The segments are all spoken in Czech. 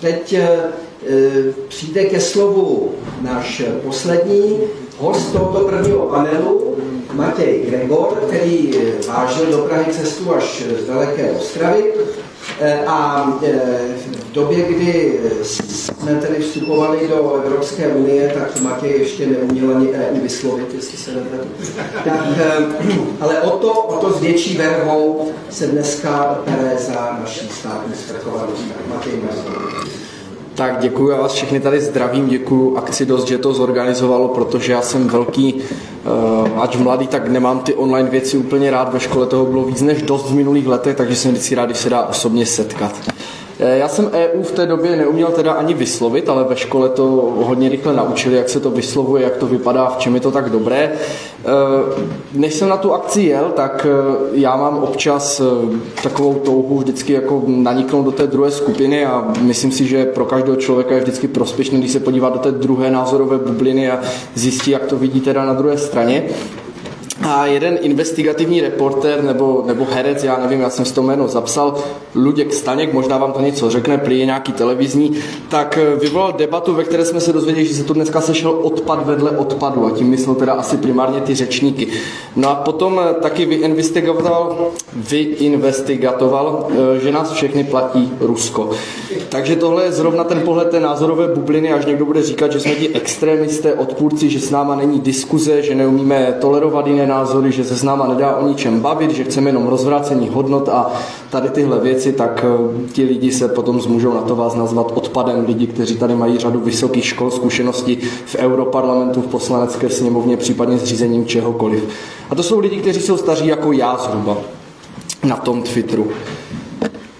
teď e, přijde ke slovu náš poslední host tohoto prvního panelu, Matěj Gregor, který vážil do Prahy cestu až z Daleké Ostravy. Eh, a eh, v době, kdy jsme tedy vstupovali do Evropské unie, tak Matěj ještě neuměl ani EU vyslovit, jestli se nepletu. Tak, eh, ale o to, o to s větší vervou se dneska bere za naší státní svrchovanost. Matěj. Tak děkuji, já vás všechny tady zdravím, děkuji akci dost, že to zorganizovalo, protože já jsem velký, uh, ač mladý, tak nemám ty online věci úplně rád, ve škole toho bylo víc než dost v minulých letech, takže jsem vždycky rád, když se dá osobně setkat. Eh, já jsem EU v té době neuměl teda ani vyslovit, ale ve škole to hodně rychle naučili, jak se to vyslovuje, jak to vypadá, v čem je to tak dobré. Eh, než jsem na tu akci jel, tak eh, já mám občas takovou touhu vždycky jako naniknout do té druhé skupiny a myslím si, že pro každého člověka je vždycky prospěšné, když se podívá do té druhé názorové bubliny a zjistí, jak to vidí teda na druhé straně. A jeden investigativní reporter nebo, nebo herec, já nevím, já jsem si to jméno zapsal, Luděk Staněk, možná vám to něco řekne, prý je nějaký televizní, tak eh, vyvolal debatu, ve které jsme se dozvěděli, že se tu dneska sešel odpad vedle odpadu a tím myslel teda asi primárně ty řečníky. No a potom eh, taky vyinvestigatoval, vyinvestigatoval, eh, že nás všechny platí Rusko. Takže tohle je zrovna ten pohled té názorové bubliny, až někdo bude říkat, že jsme ti extrémisté, odpůrci, že s náma není diskuze, že neumíme tolerovat jiné názory, že se s náma nedá o ničem bavit, že chceme jenom rozvracení hodnot a tady tyhle věci, tak eh, ti lidi se potom zmůžou na to vás nazvat odpadem. Lidi, kteří tady mají řadu vysokých škol, zkušeností v Europarlamentu, v poslanecké sněmovně, případně s řízením čehokoliv. A to jsou lidi, kteří jsou staří jako já zhruba na tom Twitteru.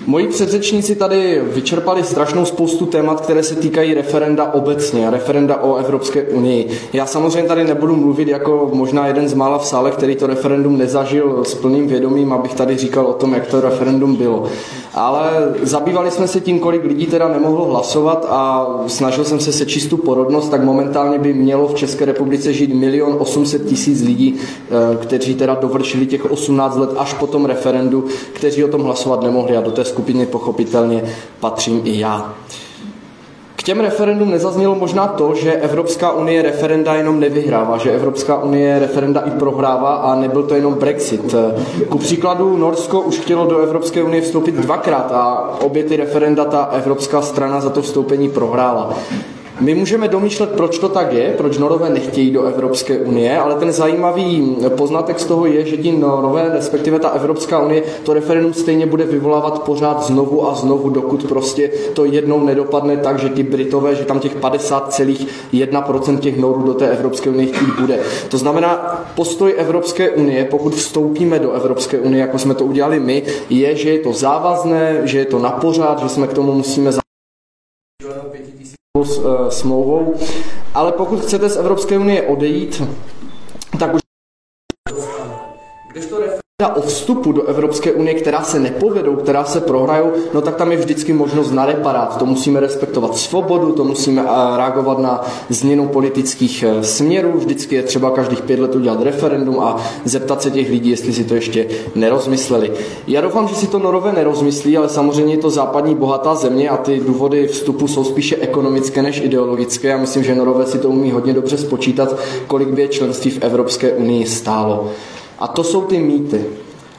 Moji předřečníci tady vyčerpali strašnou spoustu témat, které se týkají referenda obecně, referenda o Evropské unii. Já samozřejmě tady nebudu mluvit jako možná jeden z mála v sále, který to referendum nezažil s plným vědomím, abych tady říkal o tom, jak to referendum bylo. Ale zabývali jsme se tím, kolik lidí teda nemohlo hlasovat a snažil jsem se sečíst tu porodnost, tak momentálně by mělo v České republice žít milion 800 tisíc lidí, eh, kteří teda dovršili těch 18 let až po tom referendu, kteří o tom hlasovat nemohli a do té skupině pochopitelně patřím i já. K těm referendum nezaznělo možná to, že Evropská unie referenda jenom nevyhrává, že Evropská unie referenda i prohrává a nebyl to jenom Brexit. Ku příkladu Norsko už chtělo do Evropské unie vstoupit dvakrát a obě ty referenda ta evropská strana za to vstoupení prohrála. My můžeme domýšlet, proč to tak je, proč Norové nechtějí do Evropské unie, ale ten zajímavý poznatek z toho je, že ti Norové, respektive ta Evropská unie, to referendum stejně bude vyvolávat pořád znovu a znovu, dokud prostě to jednou nedopadne tak, že ti Britové, že tam těch 50,1% těch Norů do té Evropské unie chtít bude. To znamená, postoj Evropské unie, pokud vstoupíme do Evropské unie, jako jsme to udělali my, je, že je to závazné, že je to na pořád, že jsme k tomu musíme smlouvou. Ale pokud chcete z Evropské unie odejít, tak už kdežto o vstupu do Evropské unie, která se nepovedou, která se prohrajou, no tak tam je vždycky možnost na reparát. To musíme respektovat svobodu, to musíme eh, reagovat na změnu politických eh, směrů. Vždycky je třeba každých pět let udělat referendum a zeptat se těch lidí, jestli si to ještě nerozmysleli. Já doufám, že si to Norové nerozmyslí, ale samozřejmě je to západní bohatá země a ty důvody vstupu jsou spíše ekonomické než ideologické. Já myslím, že Norové si to umí hodně dobře spočítat, kolik by je členství v Evropské unii stálo. A to jsou ty mýty.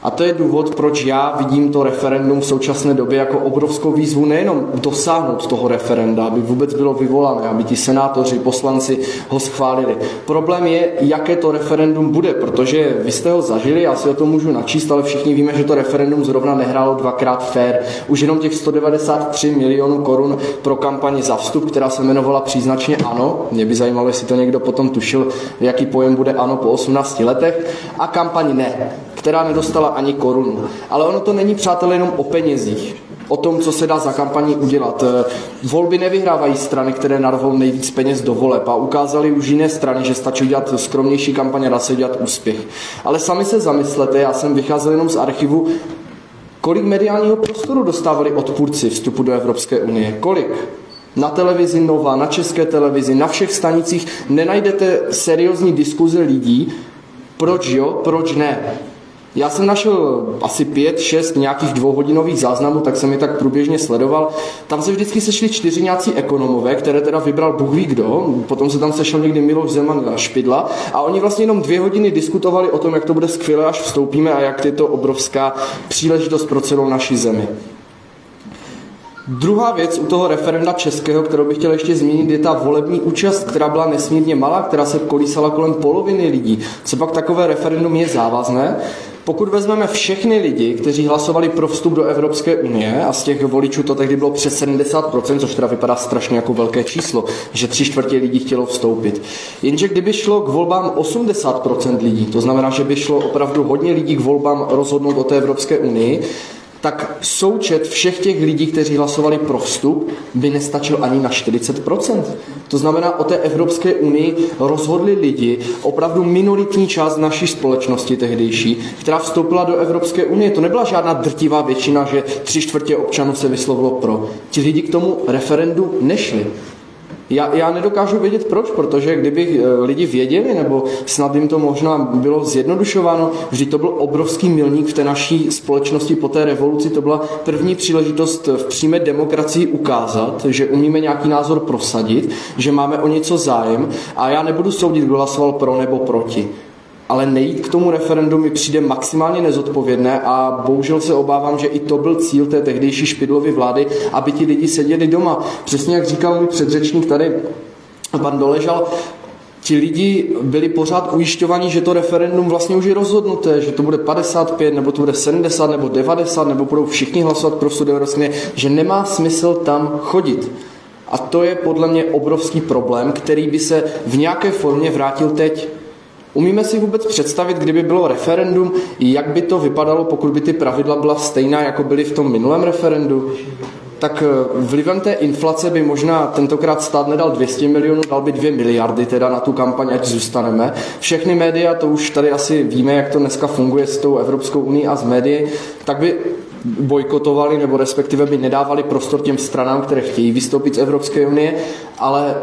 A to je důvod, proč já vidím to referendum v současné době jako obrovskou výzvu nejenom dosáhnout toho referenda, aby vůbec bylo vyvolané, aby ti senátoři, poslanci ho schválili. Problém je, jaké to referendum bude, protože vy jste ho zažili, já si o tom můžu načíst, ale všichni víme, že to referendum zrovna nehrálo dvakrát fair. Už jenom těch 193 milionů korun pro kampani za vstup, která se jmenovala příznačně ANO, mě by zajímalo, jestli to někdo potom tušil, jaký pojem bude ANO po 18 letech, a kampaň ne která nedostala ani korunu. Ale ono to není, přátelé, jenom o penězích o tom, co se dá za kampaní udělat. Eh, volby nevyhrávají strany, které narvou nejvíc peněz do voleb a ukázali už jiné strany, že stačí udělat skromnější kampaně dá se dělat úspěch. Ale sami se zamyslete, já jsem vycházel jenom z archivu, kolik mediálního prostoru dostávali odpůrci vstupu do Evropské unie. Kolik? Na televizi Nova, na české televizi, na všech stanicích nenajdete seriózní diskuze lidí, proč jo, proč ne. Já jsem našel asi pět, šest nějakých dvouhodinových záznamů, tak jsem je tak průběžně sledoval. Tam se vždycky sešli čtyři nějací ekonomové, které teda vybral Bůh ví kdo. Potom se tam sešel někdy Miloš Zeman a Špidla a oni vlastně jenom dvě hodiny diskutovali o tom, jak to bude skvělé, až vstoupíme a jak je to obrovská příležitost pro celou naši zemi. Druhá věc u toho referenda českého, kterou bych chtěl ještě zmínit, je ta volební účast, která byla nesmírně malá, která se kolísala kolem poloviny lidí. Co pak takové referendum je závazné? Pokud vezmeme všechny lidi, kteří hlasovali pro vstup do Evropské unie, a z těch voličů to tehdy bylo přes 70%, což teda vypadá strašně jako velké číslo, že tři čtvrtě lidí chtělo vstoupit. Jenže kdyby šlo k volbám 80% lidí, to znamená, že by šlo opravdu hodně lidí k volbám rozhodnout o té Evropské unii, tak součet všech těch lidí, kteří hlasovali pro vstup, by nestačil ani na 40%. To znamená, o té Evropské unii rozhodli lidi, opravdu minoritní část naší společnosti tehdejší, která vstoupila do Evropské unie. To nebyla žádná drtivá většina, že tři čtvrtě občanů se vyslovilo pro. Ti lidi k tomu referendu nešli. Já, já nedokážu vědět proč, protože kdyby eh, lidi věděli, nebo snad jim to možná bylo zjednodušováno, že to byl obrovský milník v té naší společnosti po té revoluci, to byla první příležitost v přímé demokracii ukázat, že umíme nějaký názor prosadit, že máme o něco zájem a já nebudu soudit, kdo hlasoval pro nebo proti ale nejít k tomu referendu mi přijde maximálně nezodpovědné a bohužel se obávám, že i to byl cíl té tehdejší špidlovy vlády, aby ti lidi seděli doma. Přesně jak říkal můj předřečník tady, pan Doležal, ti lidi byli pořád ujišťovaní, že to referendum vlastně už je rozhodnuté, že to bude 55, nebo to bude 70, nebo 90, nebo budou všichni hlasovat pro vstup Evropské že nemá smysl tam chodit. A to je podle mě obrovský problém, který by se v nějaké formě vrátil teď. Umíme si vůbec představit, kdyby bylo referendum, jak by to vypadalo, pokud by ty pravidla byla stejná, jako byly v tom minulém referendu? tak eh, vlivem té inflace by možná tentokrát stát nedal 200 milionů, dal by 2 miliardy teda na tu kampaň, ať zůstaneme. Všechny média, to už tady asi víme, jak to dneska funguje s tou Evropskou unii a s médií, tak by bojkotovali nebo respektive by nedávali prostor těm stranám, které chtějí vystoupit z Evropské unie, ale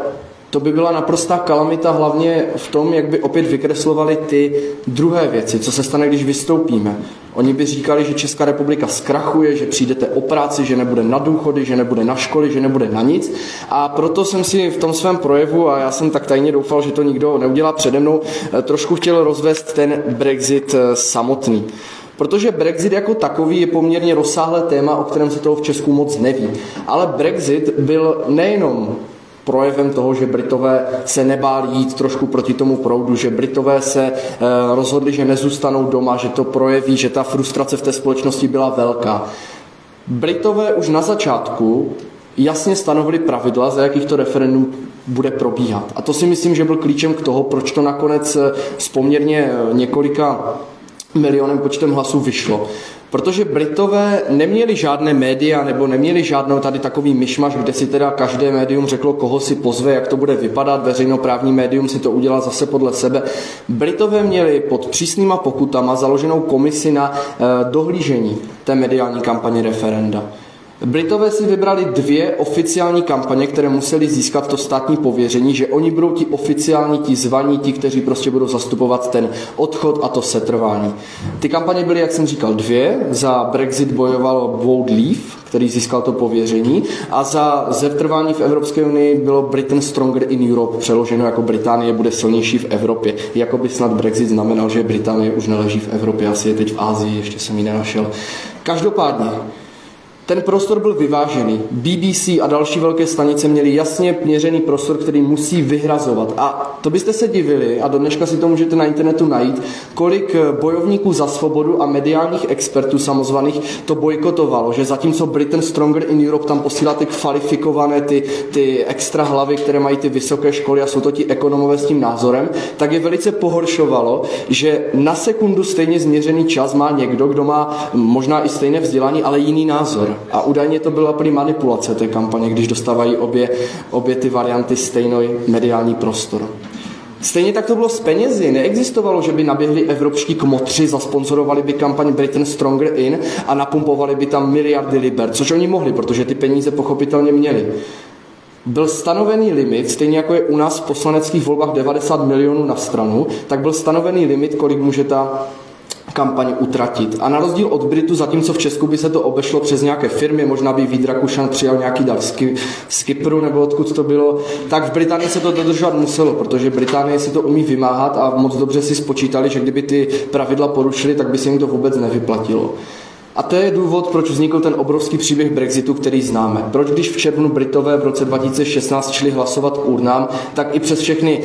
to by byla naprostá kalamita hlavně v tom, jak by opět vykreslovali ty druhé věci, co se stane, když vystoupíme. Oni by říkali, že Česká republika zkrachuje, že přijdete o práci, že nebude na důchody, že nebude na školy, že nebude na nic. A proto jsem si v tom svém projevu, a já jsem tak tajně doufal, že to nikdo neudělá přede mnou, eh, trošku chtěl rozvést ten Brexit eh, samotný. Protože Brexit jako takový je poměrně rozsáhlé téma, o kterém se toho v Česku moc neví. Ale Brexit byl nejenom projevem toho, že Britové se nebáli jít trošku proti tomu proudu, že Britové se eh, rozhodli, že nezůstanou doma, že to projeví, že ta frustrace v té společnosti byla velká. Britové už na začátku jasně stanovili pravidla, za jakých to referendum bude probíhat. A to si myslím, že byl klíčem k toho, proč to nakonec eh, s poměrně eh, několika milionem počtem hlasů vyšlo. Protože Britové neměli žádné média nebo neměli žádnou tady takový myšmaš, kde si teda každé médium řeklo, koho si pozve, jak to bude vypadat, veřejnoprávní médium si to udělá zase podle sebe. Britové měli pod přísnýma pokutama založenou komisi na eh, dohlížení té mediální kampaně referenda. Britové si vybrali dvě oficiální kampaně, které museli získat to státní pověření, že oni budou ti oficiální, ti zvaní, ti, kteří prostě budou zastupovat ten odchod a to setrvání. Ty kampaně byly, jak jsem říkal, dvě. Za Brexit bojoval Vote Leave, který získal to pověření, a za zetrvání v Evropské unii bylo Britain Stronger in Europe, přeloženo jako Británie bude silnější v Evropě. Jako by snad Brexit znamenal, že Británie už neleží v Evropě, asi je teď v Ázii, ještě jsem ji nenašel. Každopádně, ten prostor byl vyvážený. BBC a další velké stanice měly jasně měřený prostor, který musí vyhrazovat. A to byste se divili, a do dneška si to můžete na internetu najít, kolik eh, bojovníků za svobodu a mediálních expertů samozvaných to bojkotovalo, že zatímco Britain Stronger in Europe tam posílá ty kvalifikované, ty, ty extra hlavy, které mají ty vysoké školy a jsou to ti ekonomové s tím názorem, tak je velice pohoršovalo, že na sekundu stejně změřený čas má někdo, kdo má možná i stejné vzdělání, ale jiný názor. A údajně to byla prý manipulace té kampaně, když dostávají obě, obě ty varianty stejný mediální prostor. Stejně tak to bylo s penězi. Neexistovalo, že by naběhli evropští kmotři, zasponzorovali by kampaň Britain Stronger In a napumpovali by tam miliardy liber, což oni mohli, protože ty peníze pochopitelně měli. Byl stanovený limit, stejně jako je u nás v poslaneckých volbách 90 milionů na stranu, tak byl stanovený limit, kolik může ta kampani utratit. A na rozdíl od Britu, zatímco v Česku by se to obešlo přes nějaké firmy, možná by Vít Rakušan přijal nějaký dar z Kypru nebo odkud to bylo, tak v Británii se to dodržovat muselo, protože Británie si to umí vymáhat a moc dobře si spočítali, že kdyby ty pravidla porušili, tak by se jim to vůbec nevyplatilo. A to je důvod, proč vznikl ten obrovský příběh Brexitu, který známe. Proč, když v červnu Britové v roce 2016 šli hlasovat k urnám, tak i přes všechny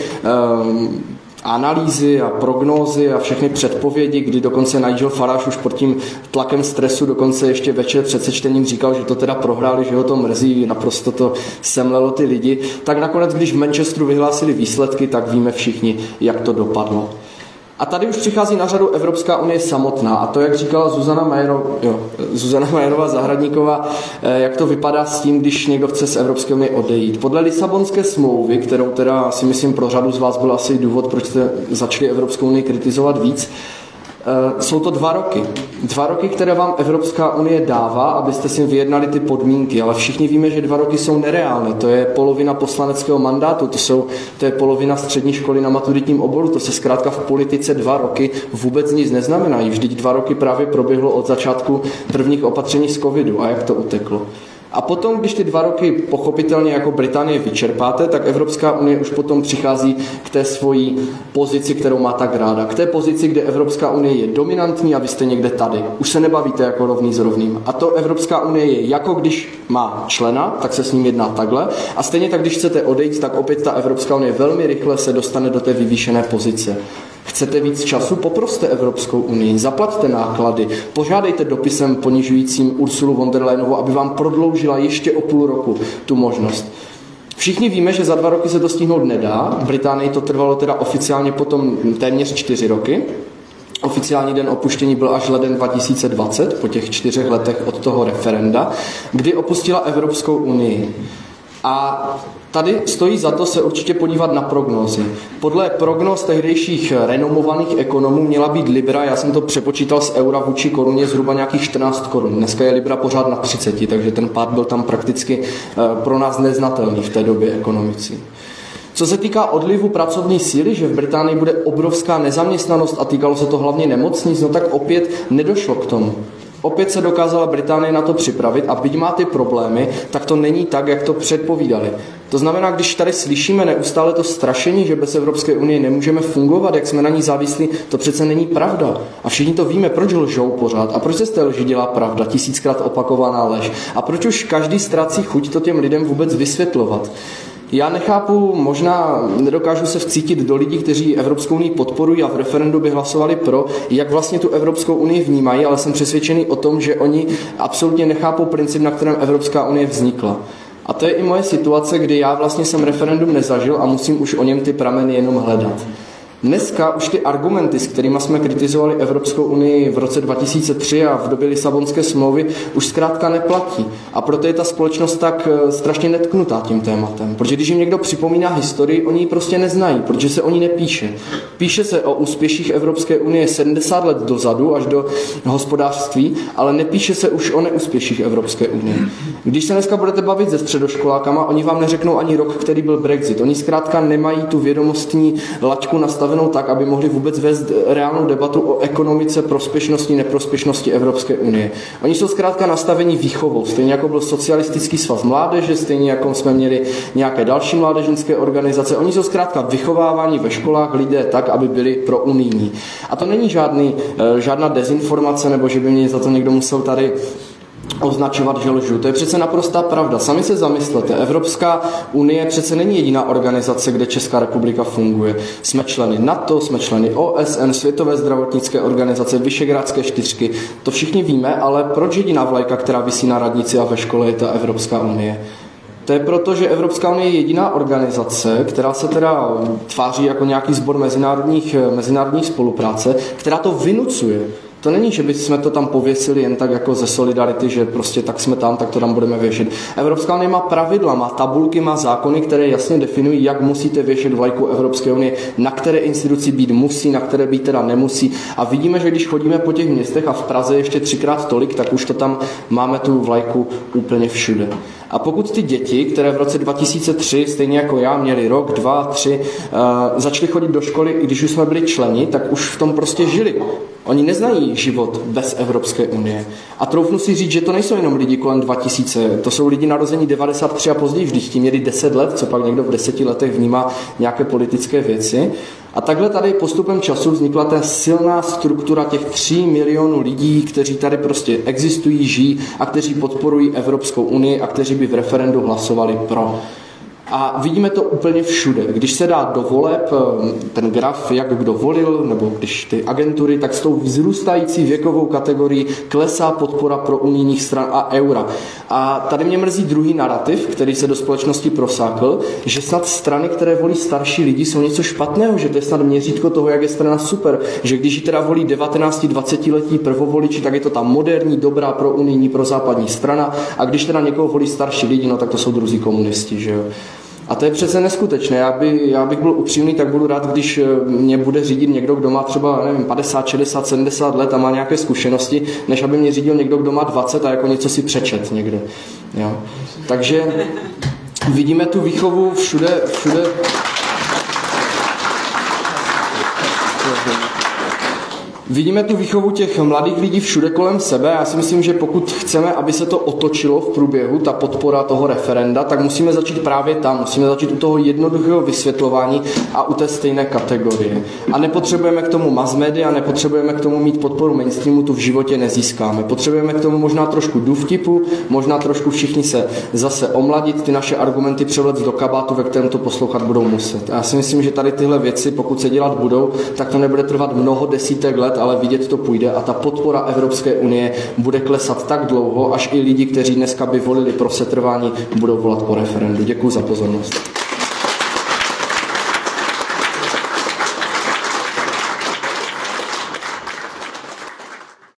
um, analýzy a prognózy a všechny předpovědi, kdy dokonce Nigel Farage už pod tím tlakem stresu dokonce ještě večer před sečtením říkal, že to teda prohráli, že ho to mrzí, naprosto to semlelo ty lidi, tak nakonec, když v Manchesteru vyhlásili výsledky, tak víme všichni, jak to dopadlo. A tady už přichází na řadu Evropská unie samotná. A to, jak říkala Zuzana, Majero, jo, Zuzana Majerová Zahradníková, eh, jak to vypadá s tím, když někdo chce z Evropské unie odejít. Podle Lisabonské smlouvy, kterou teda si myslím pro řadu z vás byl asi důvod, proč jste začali Evropskou unii kritizovat víc, jsou to dva roky. Dva roky, které vám Evropská unie dává, abyste si vyjednali ty podmínky, ale všichni víme, že dva roky jsou nereálné. To je polovina poslaneckého mandátu, to, jsou, to je polovina střední školy na maturitním oboru, to se zkrátka v politice dva roky vůbec nic neznamenají. Vždyť dva roky právě proběhlo od začátku prvních opatření z covidu a jak to uteklo. A potom, když ty dva roky pochopitelně jako Británie vyčerpáte, tak Evropská unie už potom přichází k té svojí pozici, kterou má tak ráda. K té pozici, kde Evropská unie je dominantní a vy jste někde tady. Už se nebavíte jako rovný s rovným. A to Evropská unie je jako když má člena, tak se s ním jedná takhle. A stejně tak, když chcete odejít, tak opět ta Evropská unie velmi rychle se dostane do té vyvýšené pozice. Chcete víc času? Poproste Evropskou unii, zaplaťte náklady, požádejte dopisem ponižujícím Ursulu von der Leyenovou, aby vám prodloužila ještě o půl roku tu možnost. Všichni víme, že za dva roky se to stihnout nedá. V Británii to trvalo teda oficiálně potom téměř čtyři roky. Oficiální den opuštění byl až leden 2020, po těch čtyřech letech od toho referenda, kdy opustila Evropskou unii. A Tady stojí za to se určitě podívat na prognózy. Podle prognóz tehdejších renomovaných ekonomů měla být Libra, já jsem to přepočítal z eura vůči koruně, zhruba nějakých 14 korun. Dneska je Libra pořád na 30, takže ten pád byl tam prakticky eh, pro nás neznatelný v té době ekonomici. Co se týká odlivu pracovní síly, že v Británii bude obrovská nezaměstnanost a týkalo se to hlavně nemocnic, no tak opět nedošlo k tomu. Opět se dokázala Británie na to připravit a byť má ty problémy, tak to není tak, jak to předpovídali. To znamená, když tady slyšíme neustále to strašení, že bez Evropské unie nemůžeme fungovat, jak jsme na ní závislí, to přece není pravda. A všichni to víme, proč lžou pořád a proč se z té lži dělá pravda, tisíckrát opakovaná lež. A proč už každý ztrácí chuť to těm lidem vůbec vysvětlovat. Já nechápu, možná nedokážu se vcítit do lidí, kteří Evropskou unii podporují a v referendu by hlasovali pro, jak vlastně tu Evropskou unii vnímají, ale jsem přesvědčený o tom, že oni absolutně nechápou princip, na kterém Evropská unie vznikla. A to je i moje situace, kdy já vlastně jsem referendum nezažil a musím už o něm ty prameny jenom hledat. Dneska už ty argumenty, s kterými jsme kritizovali Evropskou unii v roce 2003 a v době Lisabonské smlouvy, už zkrátka neplatí. A proto je ta společnost tak eh, strašně netknutá tím tématem. Protože když jim někdo připomíná historii, oni ji prostě neznají, protože se o ní nepíše. Píše se o úspěších Evropské unie 70 let dozadu až do hospodářství, ale nepíše se už o neúspěších Evropské unie. Když se dneska budete bavit se středoškolákama, oni vám neřeknou ani rok, který byl Brexit. Oni zkrátka nemají tu vědomostní laťku nastavenou nastavenou tak, aby mohli vůbec vést reálnou debatu o ekonomice, prospěšnosti, neprospěšnosti Evropské unie. Oni jsou zkrátka nastavení výchovou, stejně jako byl socialistický svaz mládeže, stejně jako jsme měli nějaké další mládežnické organizace. Oni jsou zkrátka vychováváni ve školách lidé tak, aby byli pro unijní. A to není žádný, eh, žádná dezinformace, nebo že by mě za to někdo musel tady označovat, že lžu. To je přece naprostá pravda. Sami se zamyslete. Evropská unie přece není jediná organizace, kde Česká republika funguje. Jsme členy NATO, jsme členy OSN, Světové zdravotnické organizace, Vyšegrádské čtyřky. To všichni víme, ale proč jediná vlajka, která vysí na radnici a ve škole, je ta Evropská unie? To je proto, že Evropská unie je jediná organizace, která se teda tváří jako nějaký sbor mezinárodních, mezinárodních spolupráce, která to vynucuje. To není, že bychom to tam pověsili jen tak jako ze solidarity, že prostě tak jsme tam, tak to tam budeme věšet. Evropská unie má pravidla, má tabulky, má zákony, které jasně definují, jak musíte věšet vlajku Evropské unie, na které instituci být musí, na které být teda nemusí. A vidíme, že když chodíme po těch městech a v Praze ještě třikrát tolik, tak už to tam máme tu vlajku úplně všude. A pokud ty děti, které v roce 2003, stejně jako já, měli rok, dva, tři, uh, začaly chodit do školy, když už jsme byli členi, tak už v tom prostě žili. Oni neznají život bez Evropské unie. A troufnu si říct, že to nejsou jenom lidi kolem 2000, to jsou lidi narození 93 a později, vždyť ti měli 10 let, co pak někdo v deseti letech vnímá nějaké politické věci. A takhle tady postupem času vznikla ta silná struktura těch 3 milionů lidí, kteří tady prostě existují, žijí a kteří podporují Evropskou unii a kteří by v referendu hlasovali pro. A vidíme to úplně všude. Když se dá do voleb eh, ten graf, jak kdo volil, nebo když ty agentury, tak s tou vzrůstající věkovou kategorii klesá podpora pro unijních stran a eura. A tady mě mrzí druhý narrativ, který se do společnosti prosákl, že snad strany, které volí starší lidi, jsou něco špatného, že to je snad měřítko toho, jak je strana super, že když ji teda volí 19-20 letí prvovoliči, tak je to ta moderní, dobrá pro unijní, pro západní strana a když teda někoho volí starší lidi, no tak to jsou druzí komunisti, že jo. A to je přece neskutečné. Já, by, já bych byl upřímný, tak budu rád, když eh, mě bude řídit někdo, kdo má třeba nevím, 50, 60, 70 let a má nějaké zkušenosti, než aby mě řídil někdo, kdo má 20 a jako něco si přečet někde. Jo. Takže vidíme tu výchovu všude, všude Vidíme tu výchovu těch mladých lidí všude kolem sebe. Já si myslím, že pokud chceme, aby se to otočilo v průběhu, ta podpora toho referenda, tak musíme začít právě tam. Musíme začít u toho jednoduchého vysvětlování a u té stejné kategorie. A nepotřebujeme k tomu mass media, nepotřebujeme k tomu mít podporu mainstreamu, tu v životě nezískáme. Potřebujeme k tomu možná trošku důvtipu, možná trošku všichni se zase omladit, ty naše argumenty převlet do kabátu, ve kterém to poslouchat budou muset. A já si myslím, že tady tyhle věci, pokud se dělat budou, tak to nebude trvat mnoho desítek let, ale vidět to půjde a ta podpora Evropské unie bude klesat tak dlouho, až i lidi, kteří dneska by volili pro setrvání, budou volat po referendu. Děkuji za pozornost.